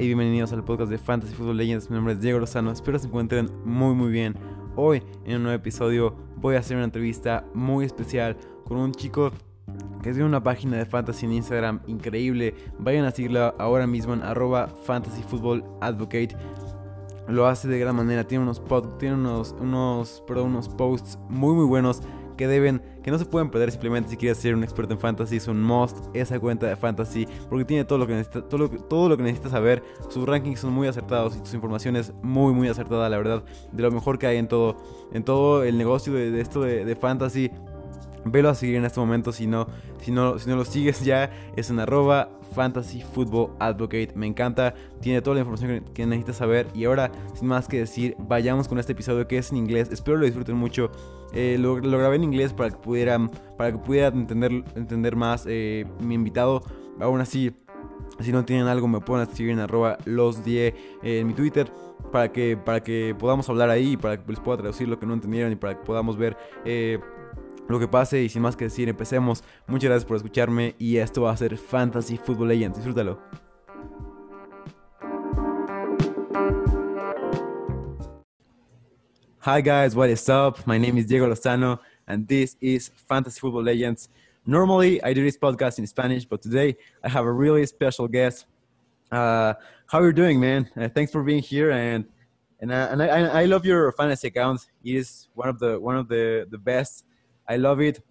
Y bienvenidos al podcast de Fantasy Football Legends. Mi nombre es Diego Lozano. Espero se encuentren muy muy bien. Hoy en un nuevo episodio voy a hacer una entrevista muy especial con un chico que tiene una página de fantasy en Instagram increíble. Vayan a seguirla ahora mismo en arroba fantasy football advocate. Lo hace de gran manera. Tiene unos, tiene unos, unos, unos posts muy muy buenos que deben, que no se pueden perder simplemente si quieres ser un experto en fantasy, es un must esa cuenta de fantasy porque tiene todo lo que necesitas, todo lo, que necesitas saber. Sus rankings son muy acertados y su información es muy muy acertada, la verdad, de lo mejor que hay en todo, en todo el negocio de, esto de fantasy. Velo a seguir en este momento si no, si no, si no lo sigues ya, es en arroba Fantasy Football Advocate. Me encanta, tiene toda la información que necesitas saber. Y ahora, sin más que decir, vayamos con este episodio que es en inglés. Espero lo disfruten mucho. Eh, lo, grabé en inglés para que pudieran, para que pudieran entender, entender más eh, mi invitado. Aún así, si no tienen algo, me pueden escribir en arroba los 10 eh, en mi Twitter. Para que, para que podamos hablar ahí, para que les pueda traducir lo que no entendieron y para que podamos ver lo que pase y sin más que decir, empecemos. Muchas gracias por escucharme y esto va a ser Fantasy Football Legends. Disfrútalo. Hi guys, what is up? My name is Diego Lozano and this is Fantasy Football Legends. Normally I do this podcast in Spanish, but today I have a really special guest. Uh, how are you doing, man? Uh, thanks for being here and and, uh, and I, I love your fantasy account. It is one of the one of the the best I love it.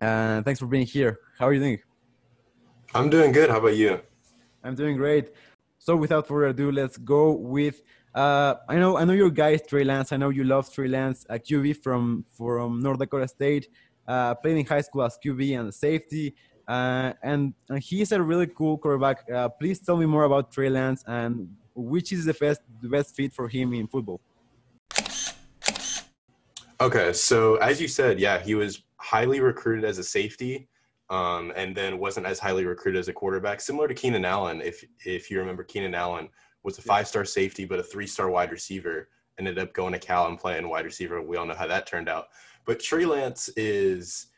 And thanks for being here. How are you doing? I'm doing good. How about you? I'm doing great. So without further ado, let's go with. Uh, I know, I know your guy is Trey Lance. I know you love Trey Lance, a QB from from North Dakota State. Uh, played in high school as QB and safety, uh, and, and he's a really cool quarterback. Uh, please tell me more about Trey Lance and which is the best the best fit for him in football. Okay, so as you said, yeah, he was highly recruited as a safety, um, and then wasn't as highly recruited as a quarterback. Similar to Keenan Allen, if if you remember, Keenan Allen was a five-star safety but a three-star wide receiver. Ended up going to Cal and playing wide receiver. We all know how that turned out. But Trey Lance is,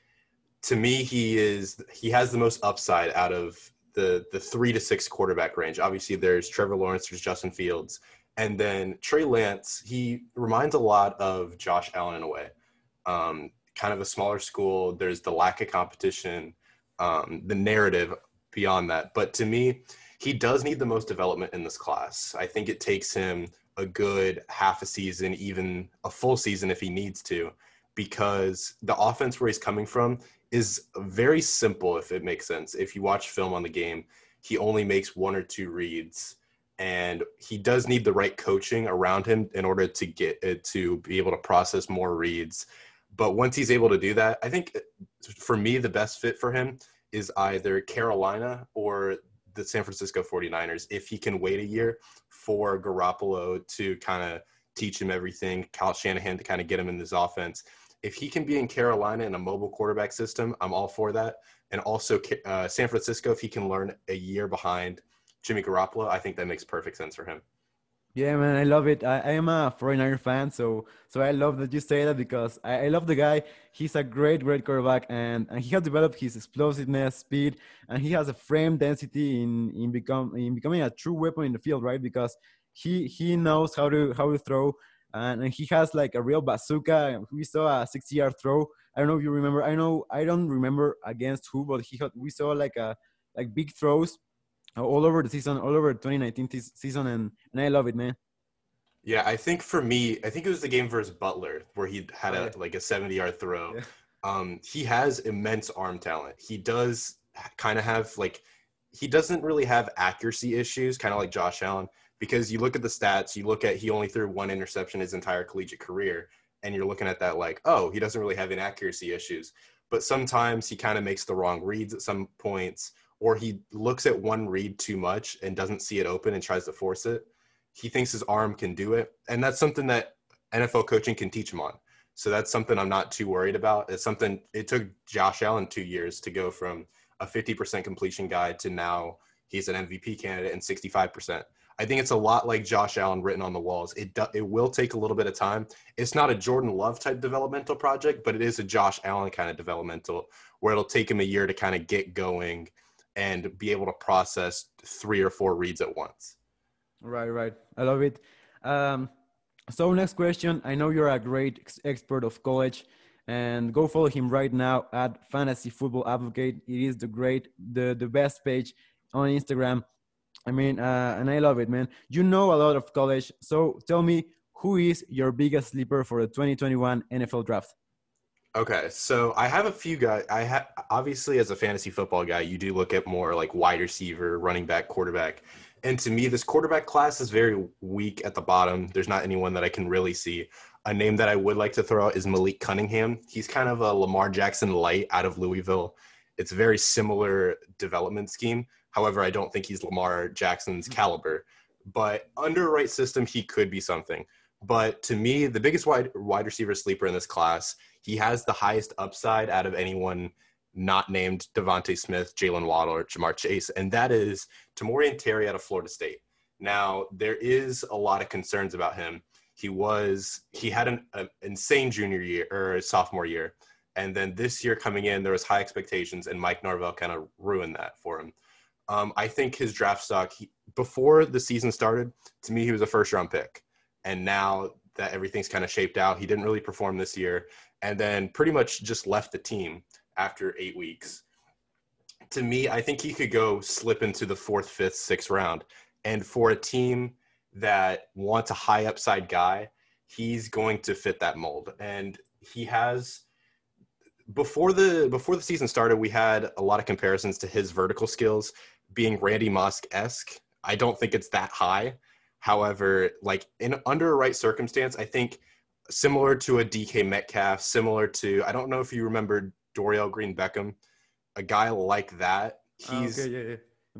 to me, he is he has the most upside out of the the three to six quarterback range. Obviously, there's Trevor Lawrence, there's Justin Fields, and then Trey Lance, he reminds a lot of Josh Allen in a way. Um, kind of a smaller school. There's the lack of competition, um, the narrative beyond that. But to me, he does need the most development in this class. I think it takes him a good half a season, even a full season if he needs to, because the offense where he's coming from is very simple, if it makes sense. If you watch film on the game, he only makes one or two reads and he does need the right coaching around him in order to get it to be able to process more reads. But once he's able to do that, I think for me the best fit for him is either Carolina or the San Francisco 49ers if he can wait a year for Garoppolo to kind of teach him everything, Kyle Shanahan to kind of get him in this offense. If he can be in Carolina in a mobile quarterback system, I'm all for that. And also uh, San Francisco, if he can learn a year behind – Jimmy Garoppolo, I think that makes perfect sense for him. Yeah, man, I love it. I, I am a 49er fan, so so I love that you say that because I, I love the guy. He's a great, great quarterback, and, and he has developed his explosiveness, speed, and he has a frame density in in become in becoming a true weapon in the field, right? Because he he knows how to how to throw, and, and he has like a real bazooka. We saw a 60-yard throw. I don't know if you remember. I know I don't remember against who, but he had, we saw like a like big throws all over the season, all over 2019 t- season, and, and I love it, man. Yeah, I think for me, I think it was the game versus Butler where he had a like a 70 yard throw. Yeah. Um, he has immense arm talent. He does kind of have like he doesn't really have accuracy issues, kind of like Josh Allen, because you look at the stats, you look at he only threw one interception his entire collegiate career, and you're looking at that like, oh, he doesn't really have inaccuracy issues. But sometimes he kind of makes the wrong reads at some points or he looks at one read too much and doesn't see it open and tries to force it. He thinks his arm can do it. And that's something that NFL coaching can teach him on. So that's something I'm not too worried about. It's something it took Josh Allen two years to go from a 50% completion guy to now he's an MVP candidate and 65%. I think it's a lot like Josh Allen written on the walls. It do, it will take a little bit of time. It's not a Jordan Love type developmental project, but it is a Josh Allen kind of developmental where it'll take him a year to kind of get going and be able to process three or four reads at once. Right, right. I love it. Um, so next question. I know you're a great ex- expert of college, and go follow him right now at Fantasy Football Advocate. It is the great, the the best page on Instagram. I mean, uh, and I love it, man. You know a lot of college, so tell me who is your biggest sleeper for the 2021 NFL Draft? Okay, so I have a few guys. I have obviously as a fantasy football guy, you do look at more like wide receiver, running back, quarterback. And to me, this quarterback class is very weak at the bottom. There's not anyone that I can really see. A name that I would like to throw out is Malik Cunningham. He's kind of a Lamar Jackson light out of Louisville. It's very similar development scheme. However, I don't think he's Lamar Jackson's caliber. But under right system, he could be something. But to me, the biggest wide wide receiver sleeper in this class, he has the highest upside out of anyone not named DeVonta Smith, Jaylen Waddle, or Ja'Marr Chase, and that is Tamorrion Terry out of Florida State. Now, there is a lot of concerns about him. He was he had an, an insane junior year or sophomore year, and then this year coming in, there was high expectations, and Mike Norvell kind of ruined that for him. Um, I think his draft stock he, before the season started, to me, he was a first round pick, and now that everything's kind of shaped out, he didn't really perform this year, and then pretty much just left the team after eight weeks. To me, I think he could go slip into the fourth, fifth, sixth round. And for a team that wants a high upside guy, he's going to fit that mold. And he has before the before the season started, we had a lot of comparisons to his vertical skills being Randy Moss esque. I don't think it's that high. However, like in under a right circumstance, I think similar to a DK Metcalf, similar to I don't know if you remember Dorial Green Beckham, a guy like that. Oh, He's okay, yeah, yeah.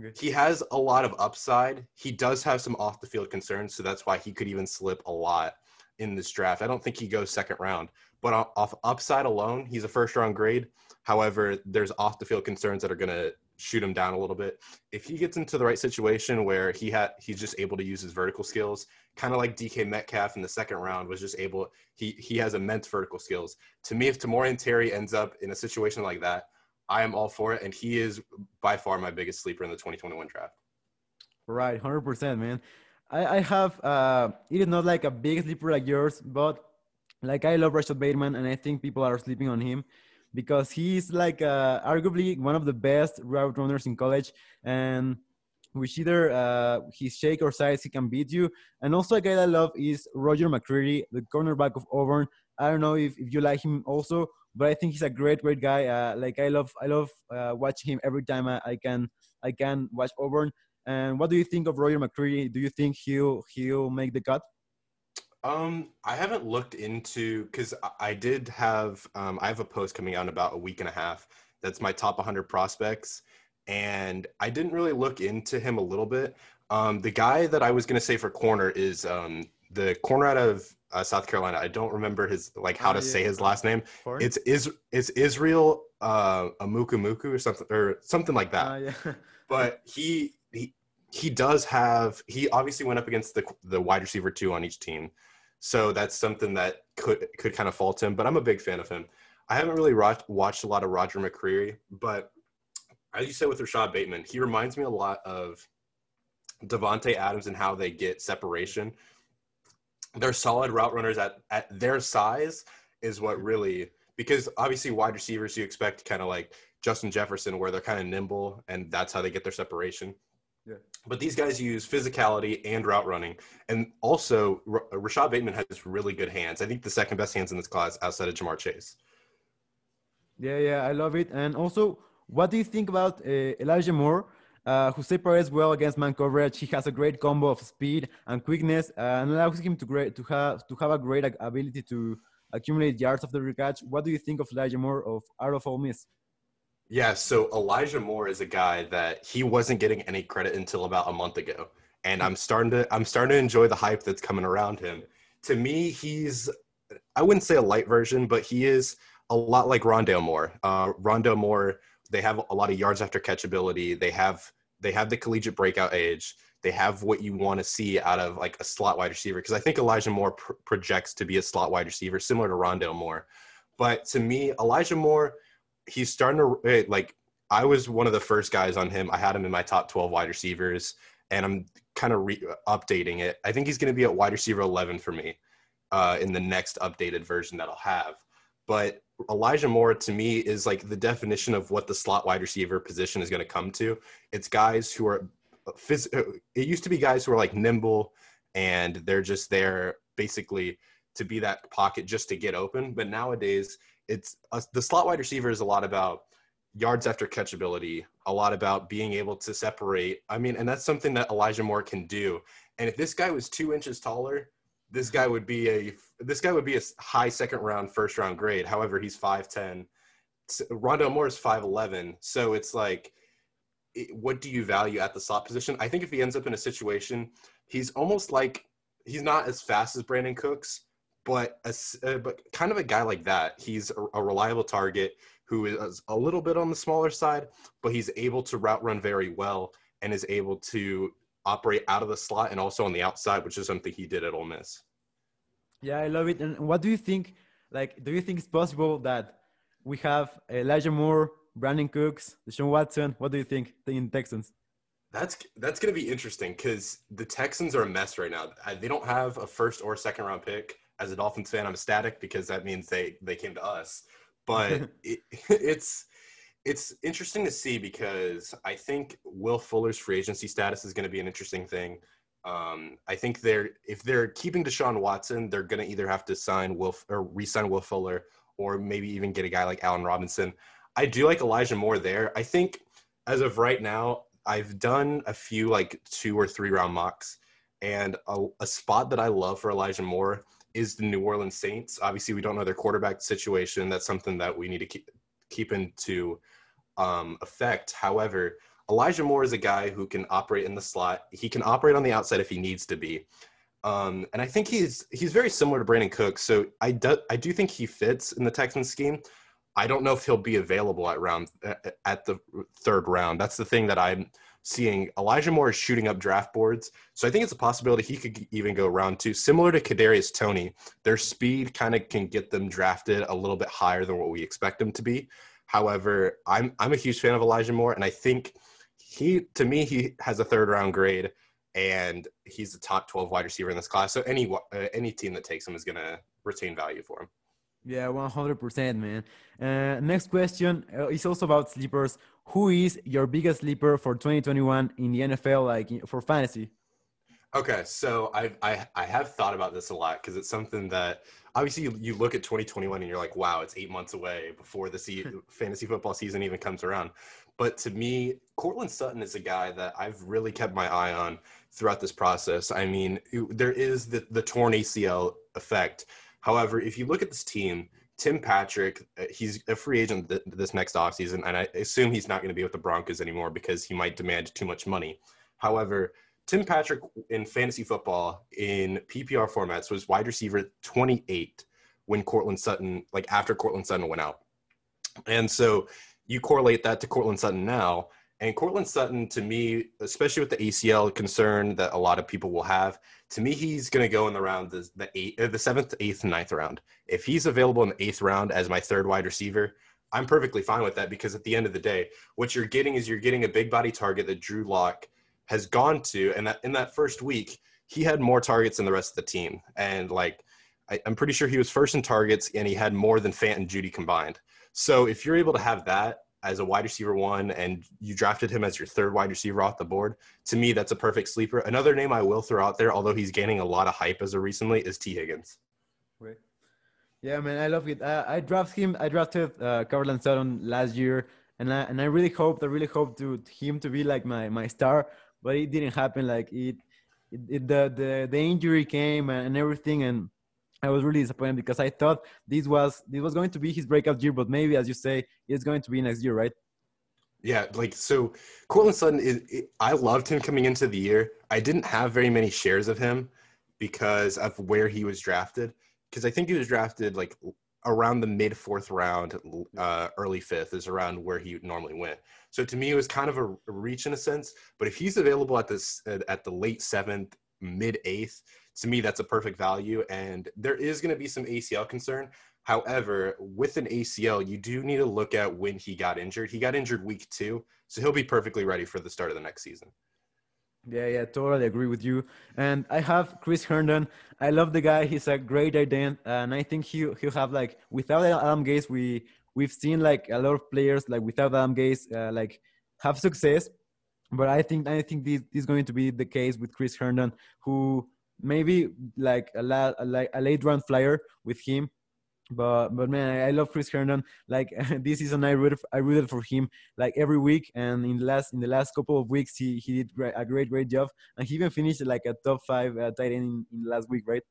Okay. he has a lot of upside. He does have some off the field concerns, so that's why he could even slip a lot in this draft. I don't think he goes second round, but off upside alone, he's a first round grade. However, there's off the field concerns that are going to shoot him down a little bit. If he gets into the right situation where he had he's just able to use his vertical skills, kind of like DK Metcalf in the second round was just able he he has immense vertical skills. To me, if Tamorrion Terry ends up in a situation like that, I am all for it, and he is by far my biggest sleeper in the 2021 draft. Right, hundred percent, man. I, I have uh, it is not like a big sleeper like yours, but like I love Rashod Bateman, and I think people are sleeping on him because he's like uh, arguably one of the best route runners in college, and with either uh, his shake or size, he can beat you. And also a guy I love is Roger McCreary, the cornerback of Auburn. I don't know if, if you like him also, but I think he's a great, great guy. Uh, like I love, I love uh, watching him every time I, I can, I can watch Auburn. And what do you think of Roger McCreary? Do you think he'll he'll make the cut? Um, I haven't looked into because I did have um, I have a post coming out in about a week and a half. That's my top 100 prospects, and I didn't really look into him a little bit. Um, the guy that I was gonna say for corner is um, the corner out of uh, South Carolina. I don't remember his like how Oh, to yeah. say his last name. For It's is it's Israel uh, Amukumuku or something or something like that uh, yeah. but he he he does have he obviously went up against the the wide receiver two on each team so that's something that could could kind of fault him but i'm a big fan of him i haven't really ro- watched a lot of roger mccreary but as you said with rashod bateman he reminds me a lot of davante adams and how they get separation they're solid route runners at at their size is what really because obviously wide receivers you expect kind of like Justin Jefferson where they're kind of nimble and that's how they get their separation. Yeah. But these guys use physicality and route running. And also R- Rashod Bateman has really good hands. I think the second best hands in this class outside of Ja'Marr Chase. Yeah, yeah, I love it. And also, what do you think about uh, Elijah Moore, uh, who separates well against man coverage? He has a great combo of speed and quickness, uh, and allows him to great to have to have a great ability to accumulate yards after the catch. What do you think of Elijah Moore of out of Ole Miss? Yeah, so Elijah Moore is a guy that he wasn't getting any credit until about a month ago. And I'm starting to I'm starting to enjoy the hype that's coming around him. To me, he's I wouldn't say a light version, but he is a lot like Rondale Moore. Uh, Rondale Moore, they have a lot of yards after catch ability. They have they have the collegiate breakout age. They have what you want to see out of like a slot wide receiver because I think Elijah Moore pr- projects to be a slot wide receiver similar to Rondale Moore. But to me, Elijah Moore, he's starting to like. I was one of the first guys on him. I had him in my top twelve wide receivers, and I'm kind of re- updating it. I think he's going to be at wide receiver 11 for me uh, in the next updated version that I'll have. But Elijah Moore to me is like the definition of what the slot wide receiver position is going to come to. It's guys who are phys- it used to be guys who are like nimble and they're just there basically to be that pocket just to get open. But nowadays, it's uh, the slot wide receiver is a lot about yards after catchability, a lot about being able to separate. I mean, and that's something that Elijah Moore can do. And if this guy was two inches taller, this guy would be a this guy would be a high second round, first round grade. However, he's five ten. Rondale Moore is five eleven, so it's like, what do you value at the slot position? I think if he ends up in a situation, he's almost like he's not as fast as Brandin Cooks, but a, uh, but kind of a guy like that. He's a, a, reliable target who is a little bit on the smaller side, but he's able to route run very well and is able to operate out of the slot and also on the outside, which is something he did at Ole Miss. Yeah, I love it. And what do you think? Like, do you think it's possible that we have Elijah Moore, Brandin Cooks, Deshaun Watson? What do you think in Texans? That's that's going to be interesting because the Texans are a mess right now. They don't have a first or second round pick as a Dolphins fan, I'm ecstatic because that means they they came to us. But it, it's it's interesting to see because I think Will Fuller's free agency status is going to be an interesting thing. Um, I think they're if they're keeping Deshaun Watson, they're going to either have to sign Will or re-sign Will Fuller, or maybe even get a guy like Allen Robinson. I do like Elijah Moore there. I think as of right now, I've done a few like two or three round mocks, and a, a spot that I love for Elijah Moore is the New Orleans Saints. Obviously, we don't know their quarterback situation. That's something that we need to keep keep into um, effect. However, Elijah Moore is a guy who can operate in the slot. He can operate on the outside if he needs to be. Um, and I think he's he's very similar to Brandin Cooks. So I do I do think he fits in the Texans scheme. I don't know if he'll be available at round at the third round. That's the thing that I'm seeing Elijah Moore is shooting up draft boards. So I think it's a possibility he could even go round two. Similar to Kadarius Toney, their speed kind of can get them drafted a little bit higher than what we expect them to be. However, I'm I'm a huge fan of Elijah Moore, and I think he to me he has a third round grade, and he's the top 12 wide receiver in this class. So any uh, any team that takes him is going to retain value for him. Yeah, 100%, man. Uh, next question uh, is also about sleepers. Who is your biggest sleeper for 2021 in the NFL, like for fantasy? Okay, so I've, I I have thought about this a lot because it's something that obviously you, you, look at 2021 and you're like, wow, it's eight months away before the se- fantasy football season even comes around. But to me, Courtland Sutton is a guy that I've really kept my eye on throughout this process. I mean, there is the the torn ACL effect However, if you look at this team, Tim Patrick, uh, he's a free agent th- this next offseason, and I assume he's not going to be with the Broncos anymore because he might demand too much money. However, Tim Patrick in fantasy football in PPR formats was wide receiver 28 when Courtland Sutton, like after Courtland Sutton went out. And so you correlate that to Courtland Sutton now, and Courtland Sutton, to me, especially with the ACL concern that a lot of people will have, to me, he's going to go in the round the, the eight, uh, the seventh, eighth, ninth round. If he's available in the eighth round as my third wide receiver, I'm perfectly fine with that because at the end of the day, what you're getting is you're getting a big body target that Drew Lock has gone to, and that in that first week, he had more targets than the rest of the team, and like I, I'm pretty sure he was first in targets, and he had more than Fant and Jeudy combined. So if you're able to have that as a wide receiver one and you drafted him as your third wide receiver off the board, to me, that's a perfect sleeper. Another name I will throw out there, although he's gaining a lot of hype as of recently, is Tee Higgins. Right. Yeah, man, I love it. I, I drafted him. I drafted uh, Sutton last year, and I and I really hoped, I really hoped to him to be like my my star, but it didn't happen. Like it, it, it the the the injury came and everything, and I was really disappointed because I thought this was this was going to be his breakout year, but maybe, as you say, it's going to be next year, right? Yeah, like so, Courtland Sutton is. It, I loved him coming into the year. I didn't have very many shares of him because of where he was drafted. Because I think he was drafted like around the mid fourth round, uh, early fifth is around where he normally went. So to me, it was kind of a reach in a sense. But if he's available at this at the late seventh, mid eighth, to me, that's a perfect value. And there is going to be some ACL concern. However, with an ACL, you do need to look at when he got injured. He got injured week two, so he'll be perfectly ready for the start of the next season. Yeah, yeah, totally agree with you. And I have Chris Herndon. I love the guy. He's a great idea, and I think he he'll have like without Adam Gase, we we've seen like a lot of players like without Adam Gase uh, like have success. But I think I think this, this is going to be the case with Chris Herndon, who maybe like a, la, like a late round flyer with him but but man, I, love Chris Herndon. Like this season, I rooted I rooted for him like every week, and in the last in the last couple of weeks, he he did a great great job, and he even finished like a top five uh, tight end in, in last week, right?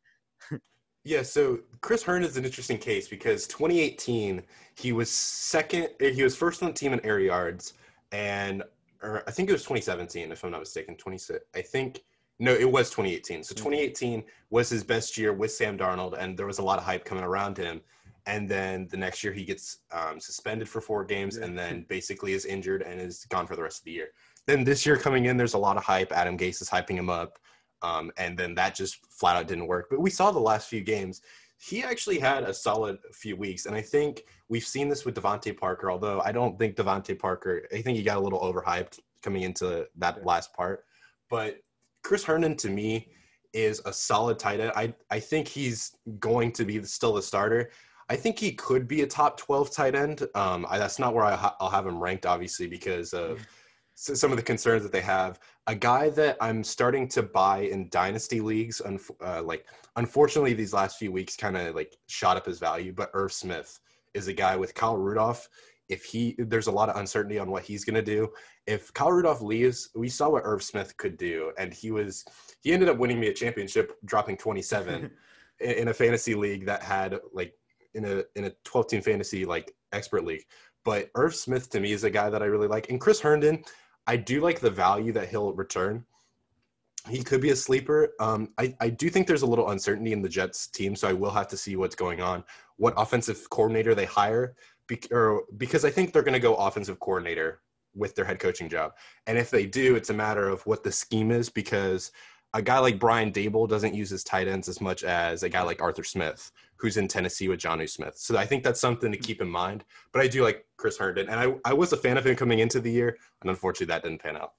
yeah. So Chris Herndon is an interesting case because 2018 he was second, he was first on the team in air yards, and I think it was 2017 if I'm not mistaken. 26, I think. No, it was 2018. So 2018 was his best year with Sam Darnold, and there was a lot of hype coming around him. And then the next year he gets um, suspended for four games, and then basically is injured and is gone for the rest of the year. Then this year coming in, there's a lot of hype. Adam Gase is hyping him up, um, and then that just flat out didn't work. But we saw the last few games. He actually had a solid few weeks, and I think we've seen this with DeVante Parker. Although I don't think DeVante Parker, I think he got a little overhyped coming into that last part. But Chris Herndon to me is a solid tight end. I I think he's going to be still a starter. I think he could be a top 12 tight end. Um, I, that's not where I ha- I'll have him ranked, obviously, because of some of the concerns that they have. A guy that I'm starting to buy in dynasty leagues, uh, like unfortunately, these last few weeks kind of like shot up his value. But Irv Smith is a guy with Kyle Rudolph if he there's a lot of uncertainty on what he's going to do. If Kyle Rudolph leaves, we saw what Irv Smith could do, and he was he ended up winning me a championship, dropping 27 in a fantasy league that had like in a in a 12 team fantasy like expert league. But Irv Smith to me is a guy that I really like, and Chris Herndon, I do like the value that he'll return. He could be a sleeper. Um, I, I do think there's a little uncertainty in the Jets team, so I will have to see what's going on, what offensive coordinator they hire be, or because I think they're going to go offensive coordinator with their head coaching job. And if they do, it's a matter of what the scheme is because a guy like Brian Daboll doesn't use his tight ends as much as a guy like Arthur Smith, who's in Tennessee with Jonnu Smith. So I think that's something to keep in mind. But I do like Chris Herndon, and I, I was a fan of him coming into the year, and unfortunately that didn't pan out.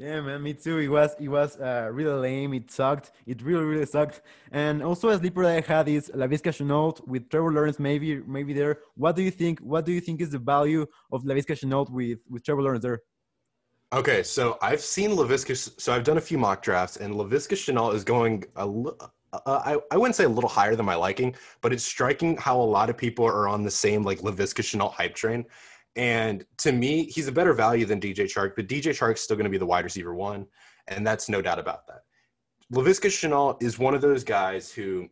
Yeah, man, me too. It was it was uh, really lame. It sucked. It really really sucked. And also a sleeper that I had is Laviska Shenault with Trevor Lawrence. Maybe maybe there. What do you think? What do you think is the value of Laviska Shenault with with Trevor Lawrence there? Okay, so I've seen Laviska. So I've done a few mock drafts, and Laviska Shenault is going a. Uh, I, I wouldn't say a little higher than my liking, but it's striking how a lot of people are on the same like Laviska Shenault hype train. And to me, he's a better value than DJ Chark, but DJ Chark's still going to be the wide receiver one, and that's no doubt about that. Laviska Shenault is one of those guys who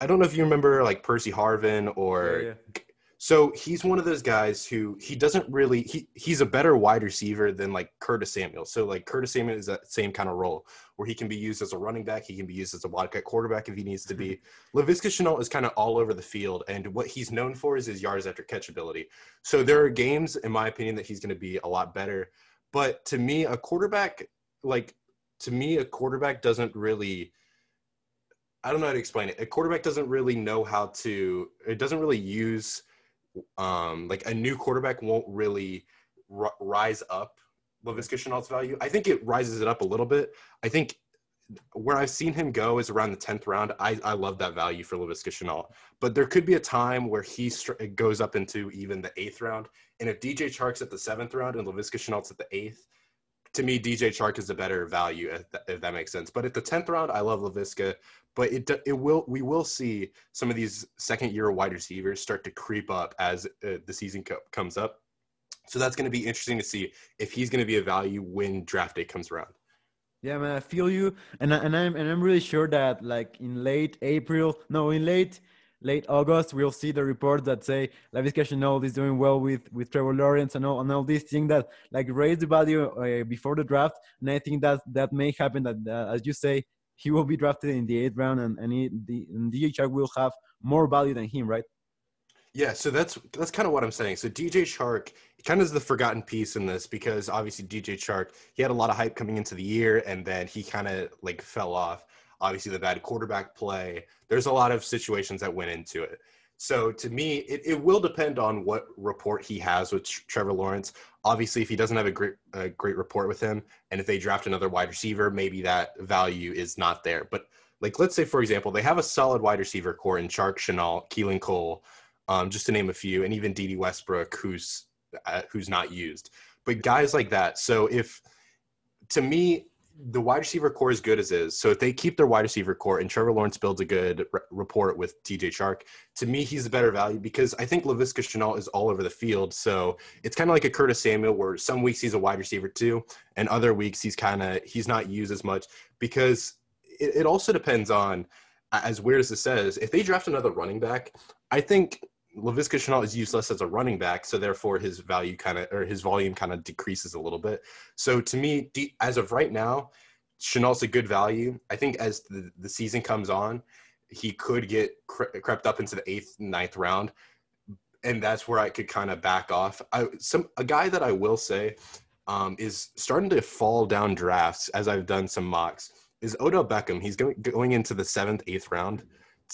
I don't know if you remember like Percy Harvin or yeah, yeah. So he's one of those guys who he doesn't really he he's a better wide receiver than like Curtis Samuel. So like Curtis Samuel is that same kind of role where he can be used as a running back, he can be used as a wildcat quarterback if he needs to be. Mm-hmm. Laviska Shenault is kind of all over the field, and what he's known for is his yards after catch ability. So there are games, in my opinion, that he's going to be a lot better. But to me, a quarterback like to me, a quarterback doesn't really. I don't know how to explain it. A quarterback doesn't really know how to. It doesn't really use um, like a new quarterback won't really r- rise up Laviska Shenault's value. I think it rises it up a little bit. I think where I've seen him go is around the 10th round. I, I love that value for Laviska Shenault. But there could be a time where he st- goes up into even the eighth round. And if DJ Chark's at the seventh round and Laviska Shenault's at the eighth, to me, DJ Chark is a better value, if that, if that makes sense. But at the 10th round, I love Laviska but it it will we will see some of these second year wide receivers start to creep up as uh, the season co- comes up. So that's going to be interesting to see if he's going to be a value when draft day comes around. Yeah, man, I feel you, and I, and I'm and I'm really sure that like in late April, no, in late late August, we'll see the reports that say Laviska Shenault is doing well with with Trevor Lawrence and all and all these things that like raise the value uh, before the draft, and I think that that may happen. That uh, as you say, he will be drafted in the eighth round, and and, he, the, and DJ Chark will have more value than him, right? Yeah, so that's that's kind of what I'm saying. So DJ Chark kind of is the forgotten piece in this because obviously DJ Chark he had a lot of hype coming into the year, and then he kind of like fell off. Obviously, the bad quarterback play. There's a lot of situations that went into it. So to me, it, it will depend on what report he has with Trevor Lawrence. Obviously, if he doesn't have a great a great report with him, and if they draft another wide receiver, maybe that value is not there. But like, let's say for example, they have a solid wide receiver core in Chark Shenault, Keelan Cole, um, just to name a few, and even Dede Westbrook, who's uh, who's not used. But guys like that. So if to me, the wide receiver core is good as is. So if they keep their wide receiver core and Trevor Lawrence builds a good r- report with DJ Chark, to me he's a better value because I think Laviska Shenault is all over the field. So it's kind of like a Curtis Samuel where some weeks he's a wide receiver too, and other weeks he's kind of he's not used as much because it, it also depends on as weird as it says, if they draft another running back, I think Laviska Shenault is useless as a running back, so therefore his value kind of or his volume kind of decreases a little bit. So to me, as of right now, Shenault's a good value. I think as the, the season comes on, he could get cre- crept up into the eighth, ninth round, and that's where I could kind of back off. I some a guy that I will say um, is starting to fall down drafts as I've done some mocks is Odell Beckham. He's going going into the seventh, eighth round.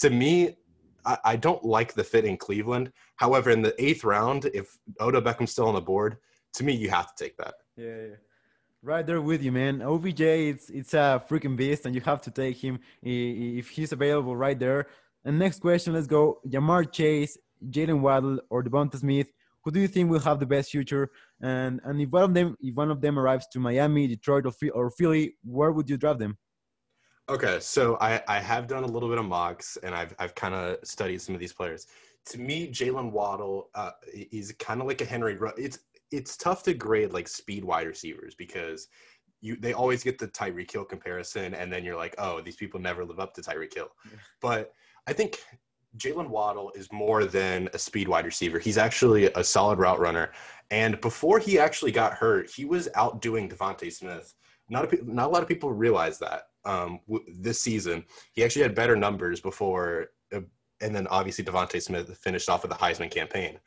To me, I, I, don't like the fit in Cleveland. However, in the eighth round, if Odell Beckham's still on the board, to me, you have to take that. Yeah, yeah. Right there with you, man. OBJ, it's it's a freaking beast, and you have to take him if he's available right there. And next question, let's go. Ja'Marr Chase, Jaylen Waddle, or Devonta Smith. Who do you think will have the best future? And and if one of them if one of them arrives to Miami, Detroit, or Philly, where would you draft them? Okay, so I, I have done a little bit of mocks and I've I've kind of studied some of these players. To me, Jaylen Waddle uh, is kind of like a Henry. It's it's tough to grade like speed wide receivers because you they always get the Tyreek Hill comparison, and then you're like, oh, these people never live up to Tyreek Hill. Yeah. But I think Jaylen Waddle is more than a speed wide receiver. He's actually a solid route runner, and before he actually got hurt, he was outdoing DeVonta Smith. Not a, not a lot of people realize that um, w- this season. He actually had better numbers before, uh, and then obviously DeVonta Smith finished off with the Heisman campaign.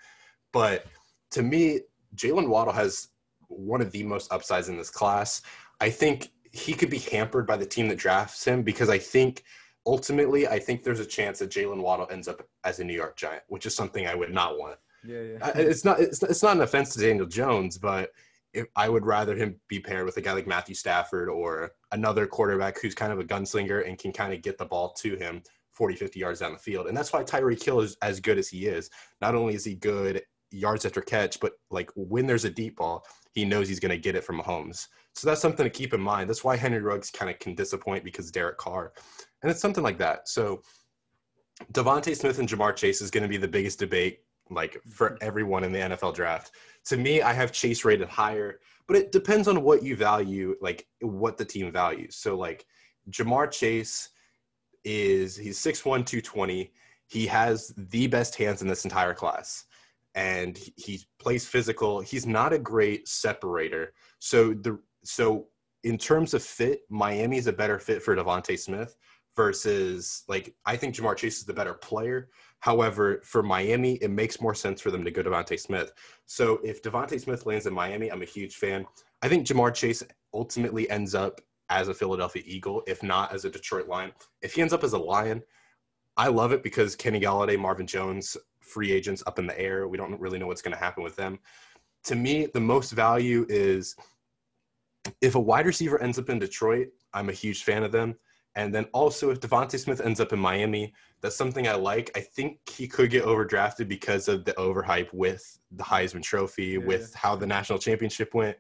But to me, Jaylen Waddle has one of the most upsides in this class. I think he could be hampered by the team that drafts him because I think ultimately, I think there's a chance that Jaylen Waddle ends up as a New York Giant, which is something I would not want. Yeah, yeah. It's not. It's, it's not an offense to Daniel Jones, but if I would rather him be paired with a guy like Matthew Stafford or another quarterback who's kind of a gunslinger and can kind of get the ball to him 40, 50 yards down the field. And that's why Tyreek Hill is as good as he is. Not only is he good yards after catch, but like when there's a deep ball, he knows he's going to get it from Mahomes. So that's something to keep in mind. That's why Henry Ruggs kind of can disappoint because Derek Carr. And it's something like that. So DeVonta Smith and Ja'Marr Chase is going to be the biggest debate like for mm-hmm. everyone in the NFL draft to me, I have Chase rated higher, but it depends on what you value, like what the team values. So like Ja'Marr Chase is he's 6'1, 220. He has the best hands in this entire class. And he plays physical. He's not a great separator. So the so in terms of fit, Miami is a better fit for DeVonta Smith versus like I think Ja'Marr Chase is the better player. However, for Miami, it makes more sense for them to go DeVonta Smith. So if DeVonta Smith lands in Miami, I'm a huge fan. I think Ja'Marr Chase ultimately ends up as a Philadelphia Eagle, if not as a Detroit Lion. If he ends up as a Lion, I love it because Kenny Golladay, Marvin Jones, free agents up in the air. We don't really know what's going to happen with them. To me, the most value is if a wide receiver ends up in Detroit, I'm a huge fan of them. And then also, if DeVonta Smith ends up in Miami, that's something I like. I think he could get overdrafted because of the overhype with the Heisman Trophy, yeah. with how the national championship went.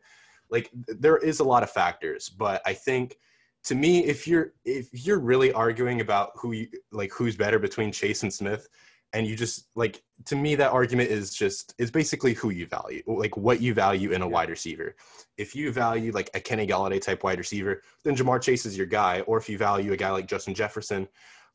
Like there is a lot of factors, but I think to me, if you're if you're really arguing about who you like who's better between Chase and Smith, and you just like to me that argument is just is basically who you value like what you value in a wide receiver. If you value like a kenny golladay type wide receiver then ja'marr chase is your guy or if you value a guy like justin jefferson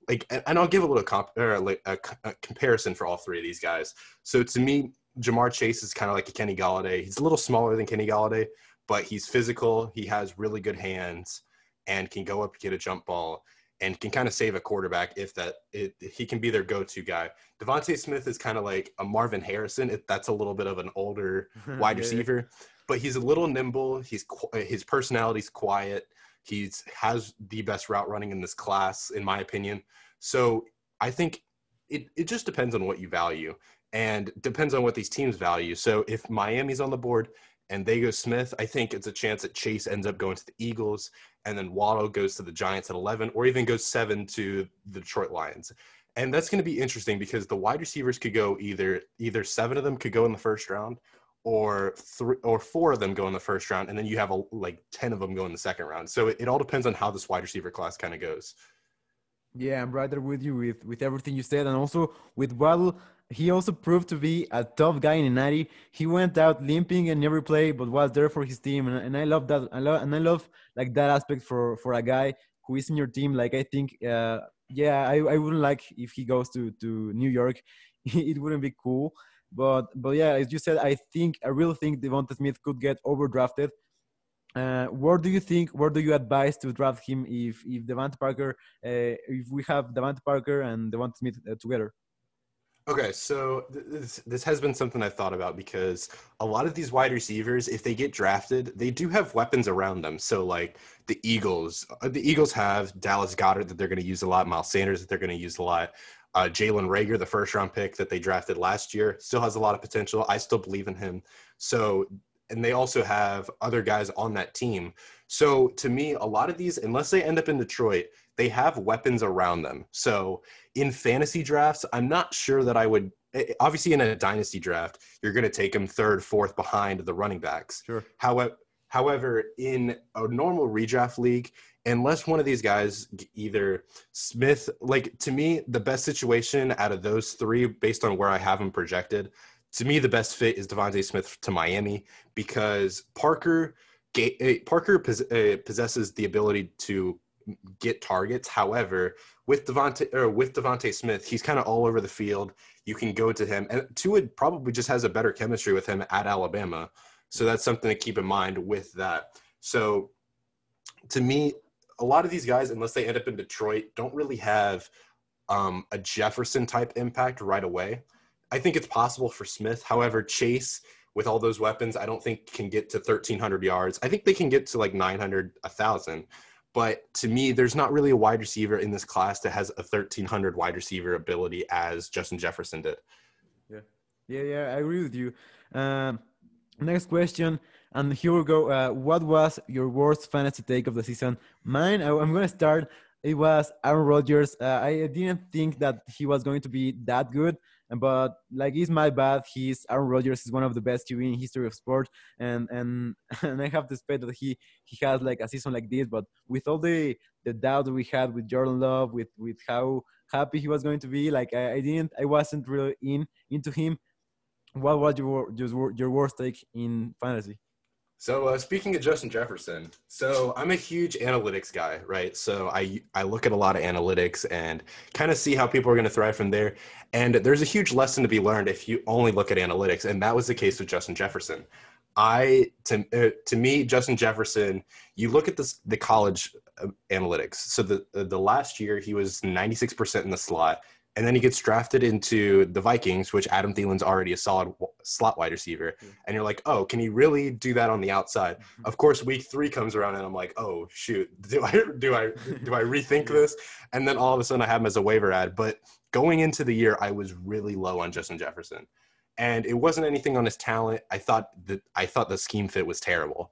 like and i'll give a little comp or like a, a comparison for all three of these guys. So to me ja'marr chase is kind of like a kenny golladay. He's a little smaller than kenny golladay but he's physical he has really good hands and can go up get a jump ball and can kind of save a quarterback if that it, he can be their go-to guy. DeVonta Smith is kind of like a Marvin Harrison. If that's a little bit of an older wide receiver, but he's a little nimble. He's his personality's quiet. He's has the best route running in this class, in my opinion. So I think it, it just depends on what you value and depends on what these teams value. So if Miami's on the board and they go Smith, I think it's a chance that Chase ends up going to the Eagles and then Waddle goes to the Giants at 11 or even goes seven to the Detroit Lions. And that's going to be interesting because the wide receivers could go either either seven of them could go in the first round or three or four of them go in the first round and then you have a, like 10 of them go in the second round. So it, it all depends on how this wide receiver class kind of goes. Yeah, I'm right there with you with with everything you said, and also with Waddle. He also proved to be a tough guy in 90. He went out limping in every play, but was there for his team, and, and I love that. I love and I love like that aspect for for a guy who is in your team. Like I think, uh, yeah, I, I wouldn't like if he goes to to New York. it wouldn't be cool. But but yeah, as you said, I think I really think Devonta Smith could get overdrafted uh, where do you think? Where do you advise to draft him if if DeVante Parker, uh, if we have DeVante Parker and DeVonta Smith uh, together? Okay, so this this has been something I've thought about because a lot of these wide receivers, if they get drafted, they do have weapons around them. So like the Eagles, uh, the Eagles have Dallas Goedert that they're going to use a lot, Miles Sanders that they're going to use a lot. Uh, Jalen Reagor, the first round pick that they drafted last year, still has a lot of potential. I still believe in him. So and they also have other guys on that team. So to me, a lot of these, unless they end up in Detroit, they have weapons around them. So in fantasy drafts, I'm not sure that I would. Eh, eh, obviously, in a dynasty draft, you're going to take them third, fourth behind the running backs. Sure. However, however, in a normal redraft league, unless one of these guys, either Smith, like to me, the best situation out of those three, based on where I have them projected, to me, the best fit is DeVonta Smith to Miami because Parker eh, Parker uh, possesses the ability to get targets. However, with Devonte or with DeVonta Smith, he's kind of all over the field. You can go to him, and Tua probably just has a better chemistry with him at Alabama. So that's something to keep in mind with that. So to me, a lot of these guys, unless they end up in Detroit, don't really have um, a Jefferson type impact right away. I think it's possible for Smith. However, Chase with all those weapons, I don't think can get to 1300 yards. I think they can get to like 900, 1000. But to me, there's not really a wide receiver in this class that has a 1300 wide receiver ability as Justin Jefferson did. Yeah, yeah, yeah. I agree with you. Um, next question, and here we go. Uh, what was your worst fantasy take of the season? Mine. I, am gonna start. It was Aaron Rodgers. Uh, I didn't think that he was going to be that good but like it's my bad. He's Aaron Rodgers is one of the best QB in history of sport, and and and I have to expect that he he has like a season like this. But with all the the doubt we had with Jordan Love, with with how happy he was going to be, like I, I didn't, I wasn't really in into him. What was your your your worst take in fantasy? So uh, speaking of Justin Jefferson, so I'm a huge analytics guy, right? So I I look at a lot of analytics and kind of see how people are going to thrive from there. And there's a huge lesson to be learned if you only look at analytics, and that was the case with Justin Jefferson. I to uh, to me, Justin Jefferson. You look at this the college uh, analytics. So the the last year he was 96% in the slot and then he gets drafted into the Vikings, which Adam Thielen's already a solid slot wide receiver. Mm-hmm. And you're like, oh, can he really do that on the outside? Mm-hmm. Of course, week three comes around, and I'm like, oh shoot, do I do I do I rethink this? And then all of a sudden, I have him as a waiver ad. But going into the year, I was really low on Justin Jefferson, and it wasn't anything on his talent. I thought that I thought the scheme fit was terrible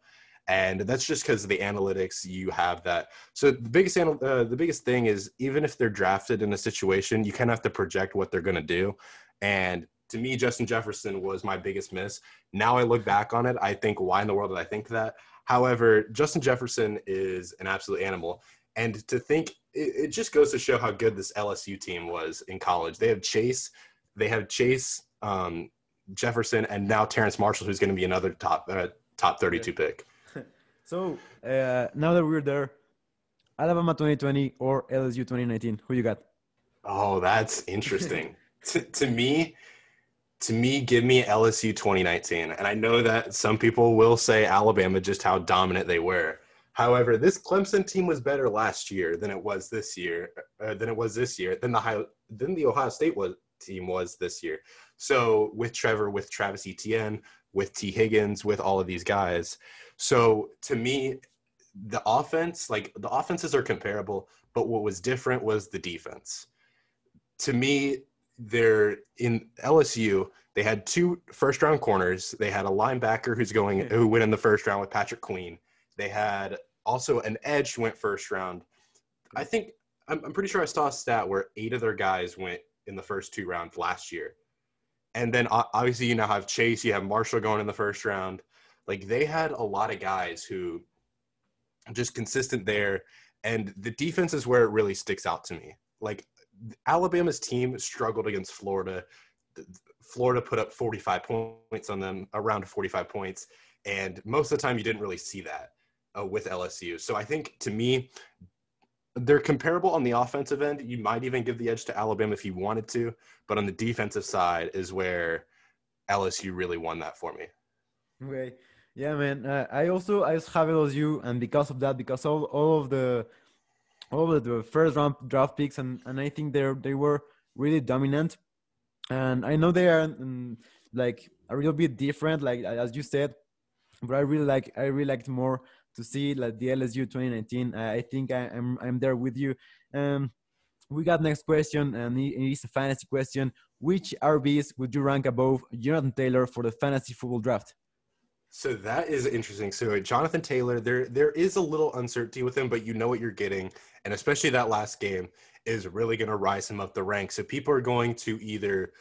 and that's just because of the analytics you have that. So the biggest uh, the biggest thing is even if they're drafted in a situation you kind of have to project what they're going to do. And to me justin jefferson was my biggest miss. Now i look back on it i think why in the world did i think that? However justin jefferson is an absolute animal. And to think it, it just goes to show how good this lsu team was in college. They have chase they have chase um, jefferson and now terrace marshall who's going to be another top uh, top 32 pick so uh, now that we're there, Alabama 2020 or LSU 2019, who you got? Oh, that's interesting. to, to me, to me, give me LSU 2019. And I know that some people will say Alabama just how dominant they were. However, this Clemson team was better last year than it was this year. Uh, than it was this year. Than the high, than the Ohio State was team was this year. So with Trevor, with Travis Etienne, with T. Higgins, with all of these guys, so to me, the offense, like the offenses are comparable, but what was different was the defense. To me, they're in LSU. They had two first round corners. They had a linebacker who's going hmm. who went in the first round with Patrick Queen. They had also an edge who went first round. I think I'm, I'm pretty sure I saw a stat where eight of their guys went in the first two rounds last year. And then obviously you now have Chase, you have Marshall going in the first round. Like they had a lot of guys who just consistent there. And the defense is where it really sticks out to me. Like Alabama's team struggled against Florida. Florida put up 45 points on them, around 45 points. And most of the time, you didn't really see that uh, with LSU. So I think to me, they're comparable on the offensive end. You might even give the edge to Alabama if you wanted to, but on the defensive side is where LSU really won that for me. Okay, yeah, man. Uh, I also I have it as you, and because of that, because all all of the all of the first round draft picks, and and I think they they were really dominant, and I know they are um, like a little bit different, like as you said, but I really like I really liked more to see like the LSU 2019. Uh, I think I, am I'm, I'm there with you. Um, we got next question, and it is a fantasy question. Which RBs would you rank above Jonathan Taylor for the fantasy football draft? So that is interesting. So Jonathan Taylor, there there is a little uncertainty with him, but you know what you're getting, and especially that last game is really going to rise him up the ranks. So people are going to either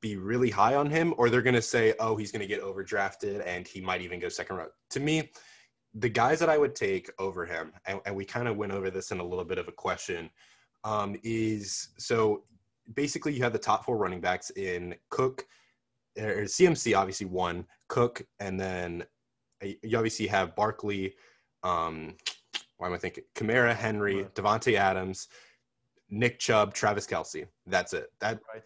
be really high on him, or they're going to say, "Oh, he's going to get overdrafted, and he might even go second round." To me, the guys that I would take over him, and, and we kind of went over this in a little bit of a question, um, is so basically you have the top four running backs in Cook, or CMC obviously one, Cook, and then uh, you obviously have Barkley, um, why am I thinking? Kamara, Henry, Davante Adams, Nick Chubb, Travis Kelce. That's it. That right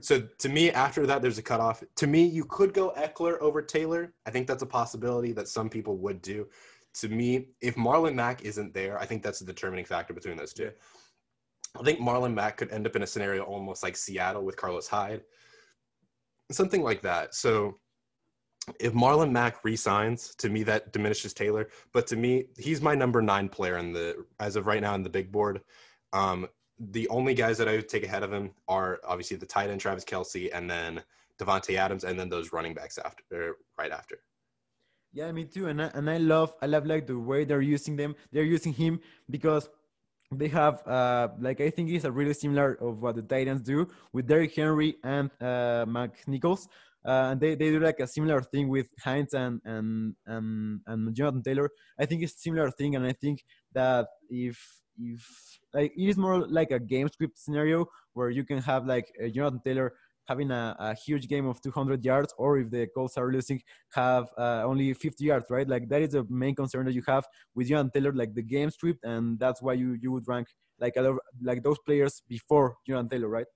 so to me, after that, there's a cutoff. To me, you could go Ekeler over Taylor. I think that's a possibility that some people would do. To me, if Marlon Mack isn't there, I think that's a determining factor between those two. I think Marlon Mack could end up in a scenario almost like Seattle with Carlos Hyde, something like that. So if Marlon Mack resigns, to me that diminishes Taylor. But to me, he's my number nine player in the as of right now in the big board. Um, the only guys that I would take ahead of him are obviously the tight end Travis Kelce and then Davante Adams and then those running backs after er, right after. Yeah, me too. And I, and I love I love like the way they're using them. They're using him because they have uh like I think it's a really similar of what the Titans do with Derrick Henry and uh McNichols. Uh, and they, they do like a similar thing with Hines and, and and and Jonathan Taylor. I think it's similar thing, and I think that if if like it is more like a game script scenario where you can have like uh, Jonathan Taylor having a, a, huge game of 200 yards, or if the Colts are losing, have uh, only 50 yards, right? Like that is the main concern that you have with Jonathan Taylor, like the game script, and that's why you you would rank like a, lot like those players before Jonathan Taylor, right?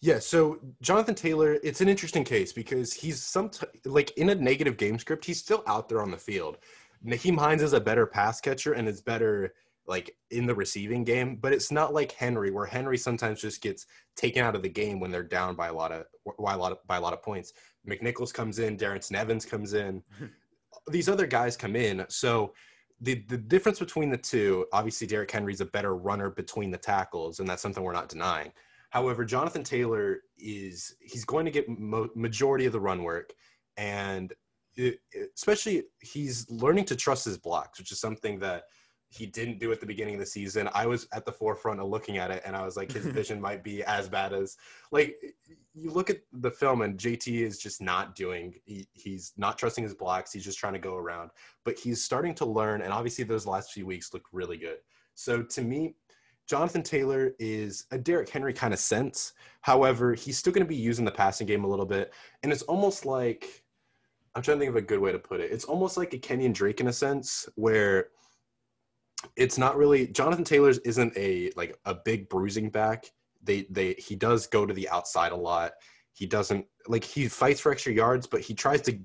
Yeah, so Jonathan Taylor, it's an interesting case because he's some t- like in a negative game script, he's still out there on the field. Nyheim Hines is a better pass catcher and is better like in the receiving game, but it's not like Henry, where Henry sometimes just gets taken out of the game when they're down by a lot of by a lot of, by a lot of points. McNichols comes in, Darrynton Evans comes in, these other guys come in. So the the difference between the two, obviously, Derrick Henry's a better runner between the tackles, and that's something we're not denying. However, Jonathan Taylor is he's going to get mo- majority of the run work, and it, especially he's learning to trust his blocks, which is something that he didn't do at the beginning of the season. I was at the forefront of looking at it and I was like, his vision might be as bad as like you look at the film and JT is just not doing, he, he's not trusting his blocks. He's just trying to go around, but he's starting to learn. And obviously those last few weeks look really good. So to me, Jonathan Taylor is a Derrick Henry kind of sense. However, he's still going to be using the passing game a little bit. And it's almost like, I'm trying to think of a good way to put it. It's almost like a Kenyan Drake in a sense where it's not really Jonathan Taylor's isn't a like a big bruising back. They they he does go to the outside a lot. He doesn't like he fights for extra yards, but he tries to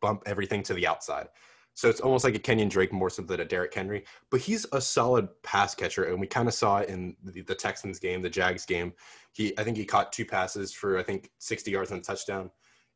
bump everything to the outside. So it's almost like a Kenyan Drake more so than a Derrick Henry. But he's a solid pass catcher, and we kind of saw it in the, the, Texans game, the Jags game. He I think he caught two passes for I think 60 yards and a touchdown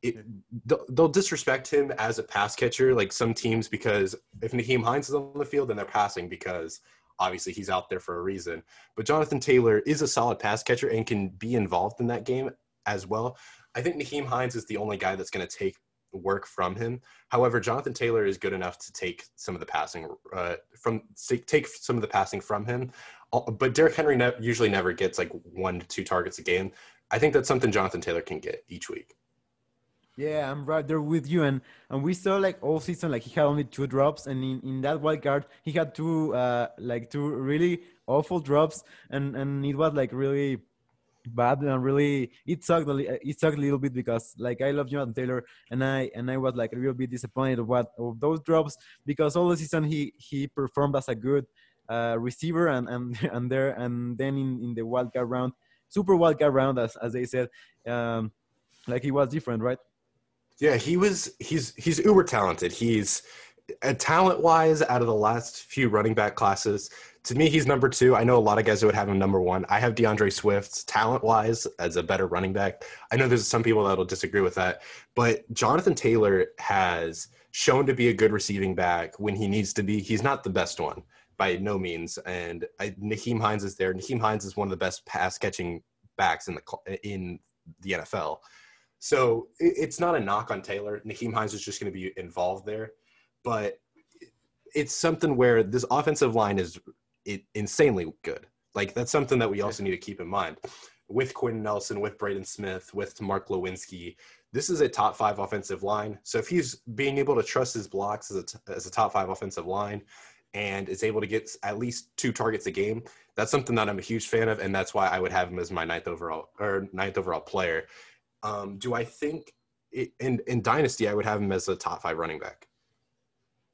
it, they'll disrespect him as a pass catcher, like some teams, because if Nyheim Hines is on the field, then they're passing because obviously he's out there for a reason. But Jonathan Taylor is a solid pass catcher and can be involved in that game as well. I think Nyheim Hines is the only guy that's going to take work from him. However, Jonathan Taylor is good enough to take some of the passing uh, from take some of the passing from him. But Derrick Henry ne- usually never gets like one to two targets a game. I think that's something Jonathan Taylor can get each week. Yeah, I'm right there with you. And and we saw like all season, like he had only two drops, and in, in that wild card, he had two uh like two really awful drops, and and it was like really bad and really it sucked a, it sucked a little bit because like I love Jonathan Taylor and I and I was like a little bit disappointed of what of those drops because all the season he he performed as a good uh, receiver and and and there and then in, in the wild card round super wild card round as as they said um like he was different right yeah, he was. He's he's uber talented. He's uh, talent wise out of the last few running back classes. To me, he's number two. I know a lot of guys who would have him number one. I have D'Andre Swift talent wise as a better running back. I know there's some people that'll disagree with that, but Jonathan Taylor has shown to be a good receiving back when he needs to be. He's not the best one by no means, and I, Nyheim Hines is there. Nyheim Hines is one of the best pass catching backs in the in the NFL. So it's not a knock on Taylor. Nyheim Hines is just going to be involved there, but it's something where this offensive line is insanely good. Like that's something that we also need to keep in mind with Quinn Nelson, with Braden Smith, with Mark Glowinski. This is a top five offensive line. So if he's being able to trust his blocks as a, t- as a top five offensive line and is able to get at least two targets a game, that's something that I'm a huge fan of, and that's why I would have him as my ninth overall or ninth overall player. Um, do I think it, in in Dynasty I would have him as a top five running back?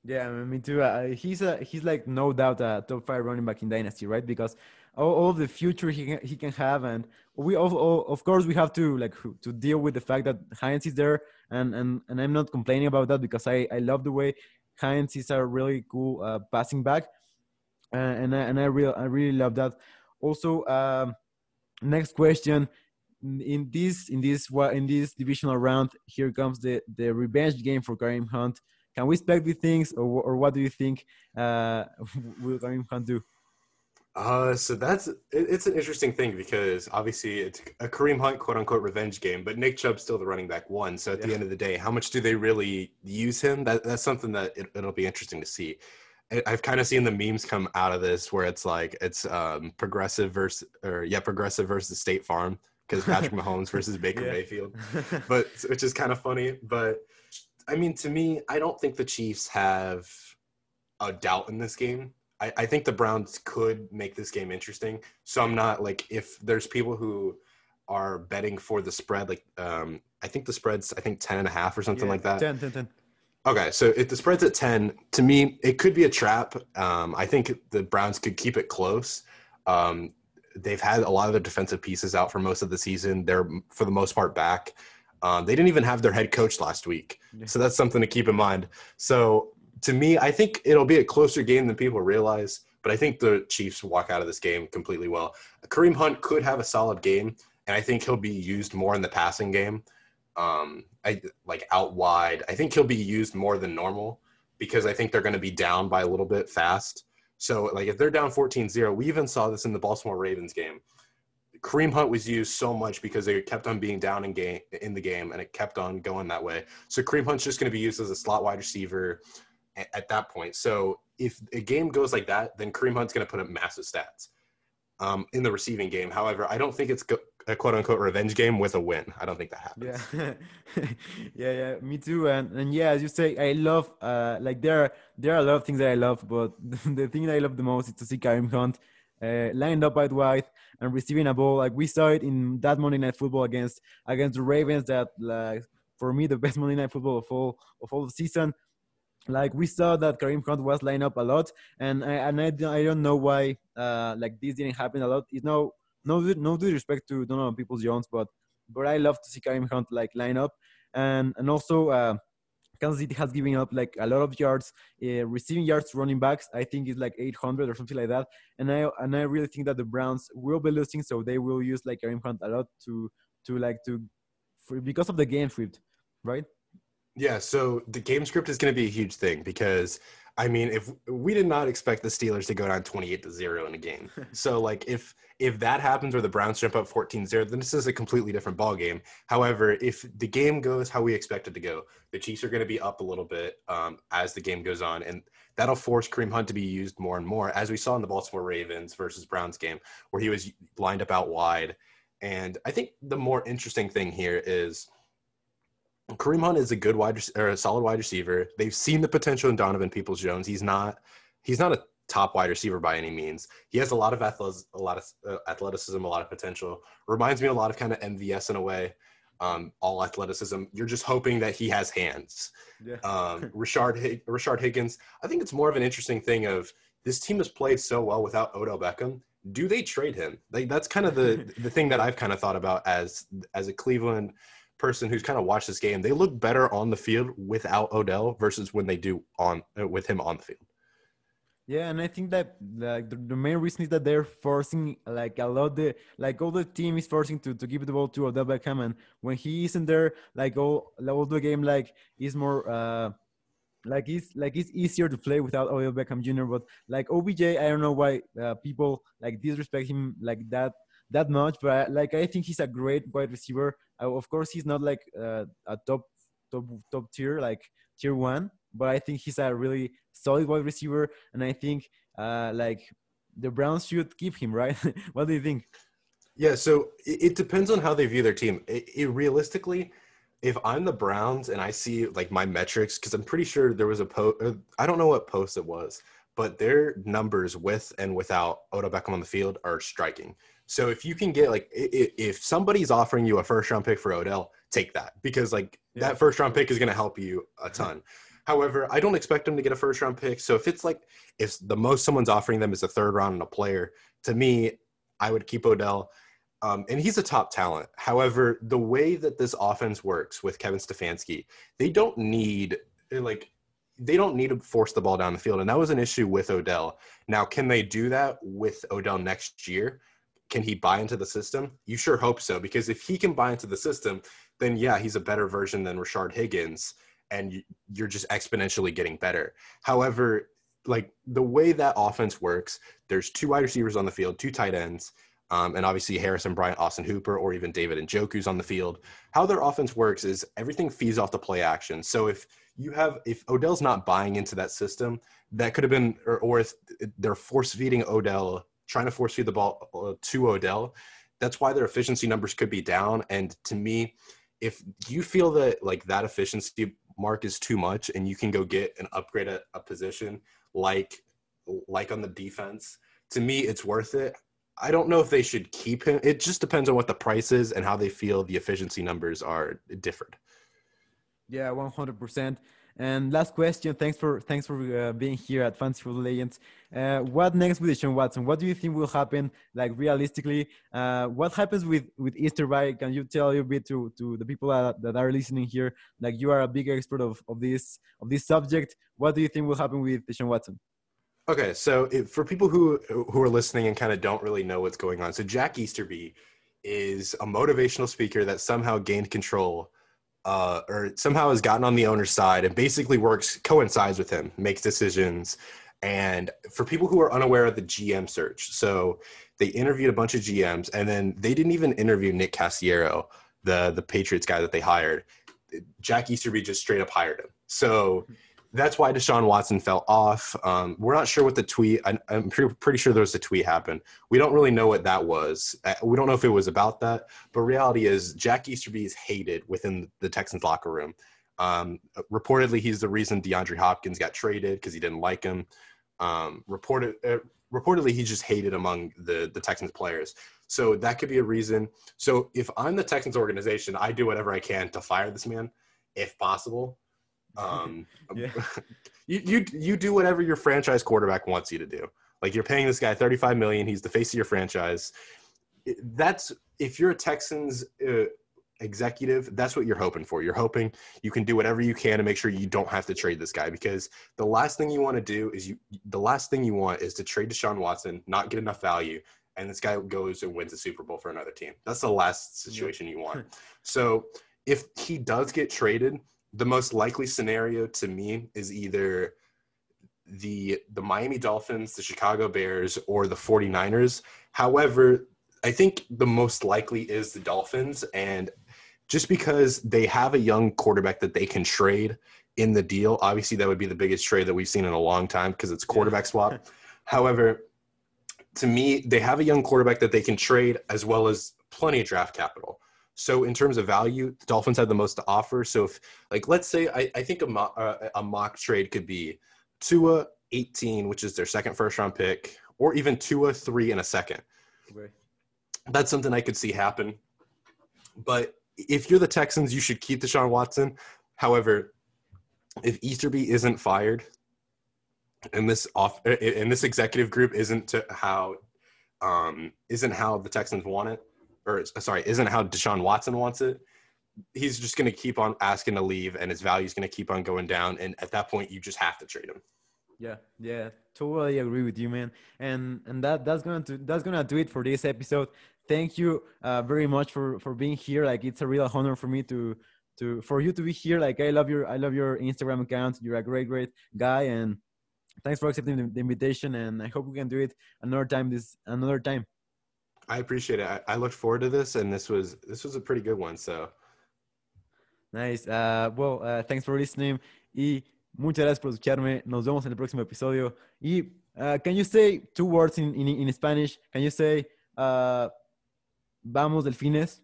Yeah, me too. Uh, he's a he's like no doubt a top five running back in Dynasty, right? Because all, all the future he can, he can have, and we all, of course we have to like to deal with the fact that Hines is there, and and and I'm not complaining about that because I I love the way Hines is a really cool uh, passing back, uh, and I, and I really I really love that. Also, um, next question in this in this in this divisional round, here comes the the revenge game for Kareem Hunt. Can we expect big things, or or what do you think uh, will Kareem Hunt do? Uh, so that's it, it's an interesting thing because obviously it's a Kareem Hunt quote unquote revenge game, but Nick Chubb's still the running back one. So at yeah. the end of the day, how much do they really use him? That that's something that it, it'll be interesting to see. I've kind of seen the memes come out of this where it's like it's um, progressive versus or yeah progressive versus State Farm because Patrick Mahomes versus Baker yeah. Mayfield, but which is kind of funny. But I mean, to me, I don't think the Chiefs have a doubt in this game. I, I think the Browns could make this game interesting. So I'm not like if there's people who are betting for the spread, like um, I think the spread's I think 10 and a half or something yeah, like that. 10, 10, 10. Okay, so if the spread's at 10, to me, it could be a trap. Um, I think the Browns could keep it close. Um, they've had a lot of their defensive pieces out for most of the season. They're for the most part back. Um, they didn't even have their head coach last week, so that's something to keep in mind. So to me, I think it'll be a closer game than people realize. But I think the Chiefs walk out of this game completely well. Kareem Hunt could have a solid game, and I think he'll be used more in the passing game. Um, I like out wide. I think he'll be used more than normal because I think they're going to be down by a little bit fast. So, like, if they're down 14 0, we even saw this in the Baltimore Ravens game. Kareem Hunt was used so much because they kept on being down in game in the game, and it kept on going that way. So Kareem Hunt's just going to be used as a slot wide receiver at, at that point. So if a game goes like that, then Kareem Hunt's going to put up massive stats um, in the receiving game. However, I don't think it's go- a quote unquote revenge game with a win. I don't think that happens. Yeah, yeah, yeah. Me too. And and yeah, as you say, I love uh like there are there are a lot of things that I love, but the thing that I love the most is to see Kareem Hunt uh, lined up at wide and receiving a ball. Like we saw it in that Monday Night Football against against the Ravens. That like for me the best Monday Night Football of all of all the season. Like we saw that Kareem Hunt was lined up a lot, and I, and I, I don't know why uh, like this didn't happen a lot. You no no no due respect to Donovan Peoples Jones, but but I love to see Kareem Hunt like line up, and and also uh, Kansas City has given up like a lot of yards, uh, receiving yards, running backs. I think it's like 800 or something like that, and I and I really think that the Browns will be losing, so they will use like Kareem Hunt a lot to to like to for, because of the game script, right? Yeah, so the game script is going to be a huge thing because I mean, if we did not expect the Steelers to go down 28 to 0 in a game. so like if if that happens or the Browns jump up 14-0, then this is a completely different ball game. However, if the game goes how we expect it to go, the Chiefs are going to be up a little bit um, as the game goes on and that'll force Kareem Hunt to be used more and more as we saw in the Baltimore Ravens versus Browns game where he was lined up out wide. And I think the more interesting thing here is – Kareem Hunt is a good wide or a solid wide receiver. They've seen the potential in Donovan Peoples Jones. He's not he's not a top wide receiver by any means. He has a lot of athleticism, a lot of uh, athleticism, a lot of potential. Reminds me a lot of kind of MVS in a way. Um, all athleticism. You're just hoping that he has hands. Yeah. um, Rashard Hig- Rashard Higgins. I think it's more of an interesting thing of this team has played so well without Odell Beckham. Do they trade him? Like that's kind of the the thing that I've kind of thought about as as a Cleveland person who's kind of watched this game, they look better on the field without Odell versus when they do on uh, with him on the field. Yeah, and I think that like the, main reason is that they're forcing like a lot the like all the team is forcing to, to give the ball to Odell Beckham, and when he isn't there, like all all the game like is more uh like it's like it's easier to play without Odell Beckham Jr. But like OBJ, I don't know why uh, people like disrespect him like that that much, but like I think he's a great wide receiver. Of course, he's not like uh, a top top top tier like tier one, but I think he's a really solid wide receiver, and I think uh, like the Browns should keep him, right? what do you think? Yeah, so it, it, depends on how they view their team. It, it, realistically, if I'm the Browns and I see like my metrics, because I'm pretty sure there was a post. I don't know what post it was, but their numbers with and without Odell Beckham on the field are striking. So if you can get like if somebody's offering you a first round pick for Odell, take that because like yeah. that first round pick is going to help you a ton. However, I don't expect them to get a first round pick. So if it's like if the most someone's offering them is a third round and a player, to me, I would keep Odell. Um, and he's a top talent. However, the way that this offense works with Kevin Stefanski, they don't need like they don't need to force the ball down the field, and that was an issue with Odell. Now, can they do that with Odell next year? Can he buy into the system? You sure hope so, because if he can buy into the system, then yeah, he's a better version than Rashard Higgins, and you're just exponentially getting better. However, like the way that offense works, there's two wide receivers on the field, two tight ends, um, and obviously Harrison Bryant, Austin Hooper, or even David Njoku's on the field. How their offense works is everything feeds off the play action. So if you have if Odell's not buying into that system, that could have been, or, or if they're force feeding Odell trying to force feed the ball uh, to Odell. That's why their efficiency numbers could be down. And to me, if you feel that like that efficiency mark is too much and you can go get an upgrade at a position like like on the defense, to me it's worth it. I don't know if they should keep him. It just depends on what the price is and how they feel the efficiency numbers are different. Yeah, 100%. And last question, thanks for thanks for uh, being here at Fantasy Football Legends. Uh, what next with Deshaun Watson? What do you think will happen? Like realistically, uh, what happens with with Easter Easterby? Can you tell a bit to to the people that, that are listening here? Like you are a big expert of of this of this subject. What do you think will happen with Deshaun Watson? Okay, so if, for people who who are listening and kind of don't really know what's going on, so Jack Easterby is a motivational speaker that somehow gained control uh, or somehow has gotten on the owner's side and basically works coincides with him, makes decisions. And for people who are unaware of the GM search, so they interviewed a bunch of GMs, and then they didn't even interview Nick Caserio, the the Patriots guy that they hired. Jack Easterby just straight up hired him. So that's why Deshaun Watson fell off. Um, we're not sure what the tweet. I, am pretty, pretty, sure there was a tweet happened. We don't really know what that was. Uh, we don't know if it was about that. But reality is, Jack Easterby is hated within the Texans locker room. Um, reportedly, he's the reason DeAndre Hopkins got traded because he didn't like him. Um, reported, uh, reportedly, he just hated among the the Texans players. So that could be a reason. So if I'm the Texans organization, I do whatever I can to fire this man, if possible. Um, yeah. you, you you do whatever your franchise quarterback wants you to do. Like you're paying this guy 35 million. He's the face of your franchise. That's if you're a Texans uh, executive, that's what you're hoping for. You're hoping you can do whatever you can to make sure you don't have to trade this guy because the last thing you want to do is you the last thing you want is to trade Deshaun Watson, not get enough value, and this guy goes and wins a Super Bowl for another team. That's the last situation you want. So if he does get traded, the most likely scenario to me is either the the Miami Dolphins, the Chicago Bears, or the 49ers. However, I think the most likely is the Dolphins. And just because they have a young quarterback that they can trade in the deal, obviously that would be the biggest trade that we've seen in a long time because it's quarterback swap. However, to me, they have a young quarterback that they can trade as well as plenty of draft capital. So in terms of value, the Dolphins have the most to offer. So if like let's say I, I think a mock, uh, a mock trade could be Tua 18, which is their second first round pick, or even Tua three in a second. Okay. That's something I could see happen. But if you're the Texans, you should keep Deshaun Watson. However, if Easterby isn't fired, and this off and this executive group isn't to how um, isn't how the Texans want it, or sorry, isn't how Deshaun Watson wants it. He's just going to keep on asking to leave, and his value is going to keep on going down. And at that point, you just have to trade him. Yeah, yeah, totally agree with you, man. And and that that's gonna to that's gonna do it for this episode. Thank you uh, very much for for being here. Like it's a real honor for me to to for you to be here. Like I love your I love your Instagram account. You're a great great guy, and thanks for accepting the, the invitation. And I hope we can do it another time. This another time. I appreciate it. I, I looked forward to this, and this was this was a pretty good one. So nice. Uh, well, uh, thanks for listening. Y Muchas gracias por escucharme. Nos vemos en el próximo episodio. Y, uh, can you say two words in, in, in Spanish? Can you say, uh, vamos delfines?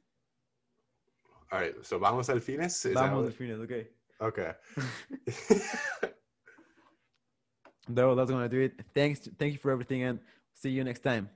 All right, so vamos delfines? Is vamos delfines, okay. Okay. no, that's gonna do it. Thanks, thank you for everything, and see you next time.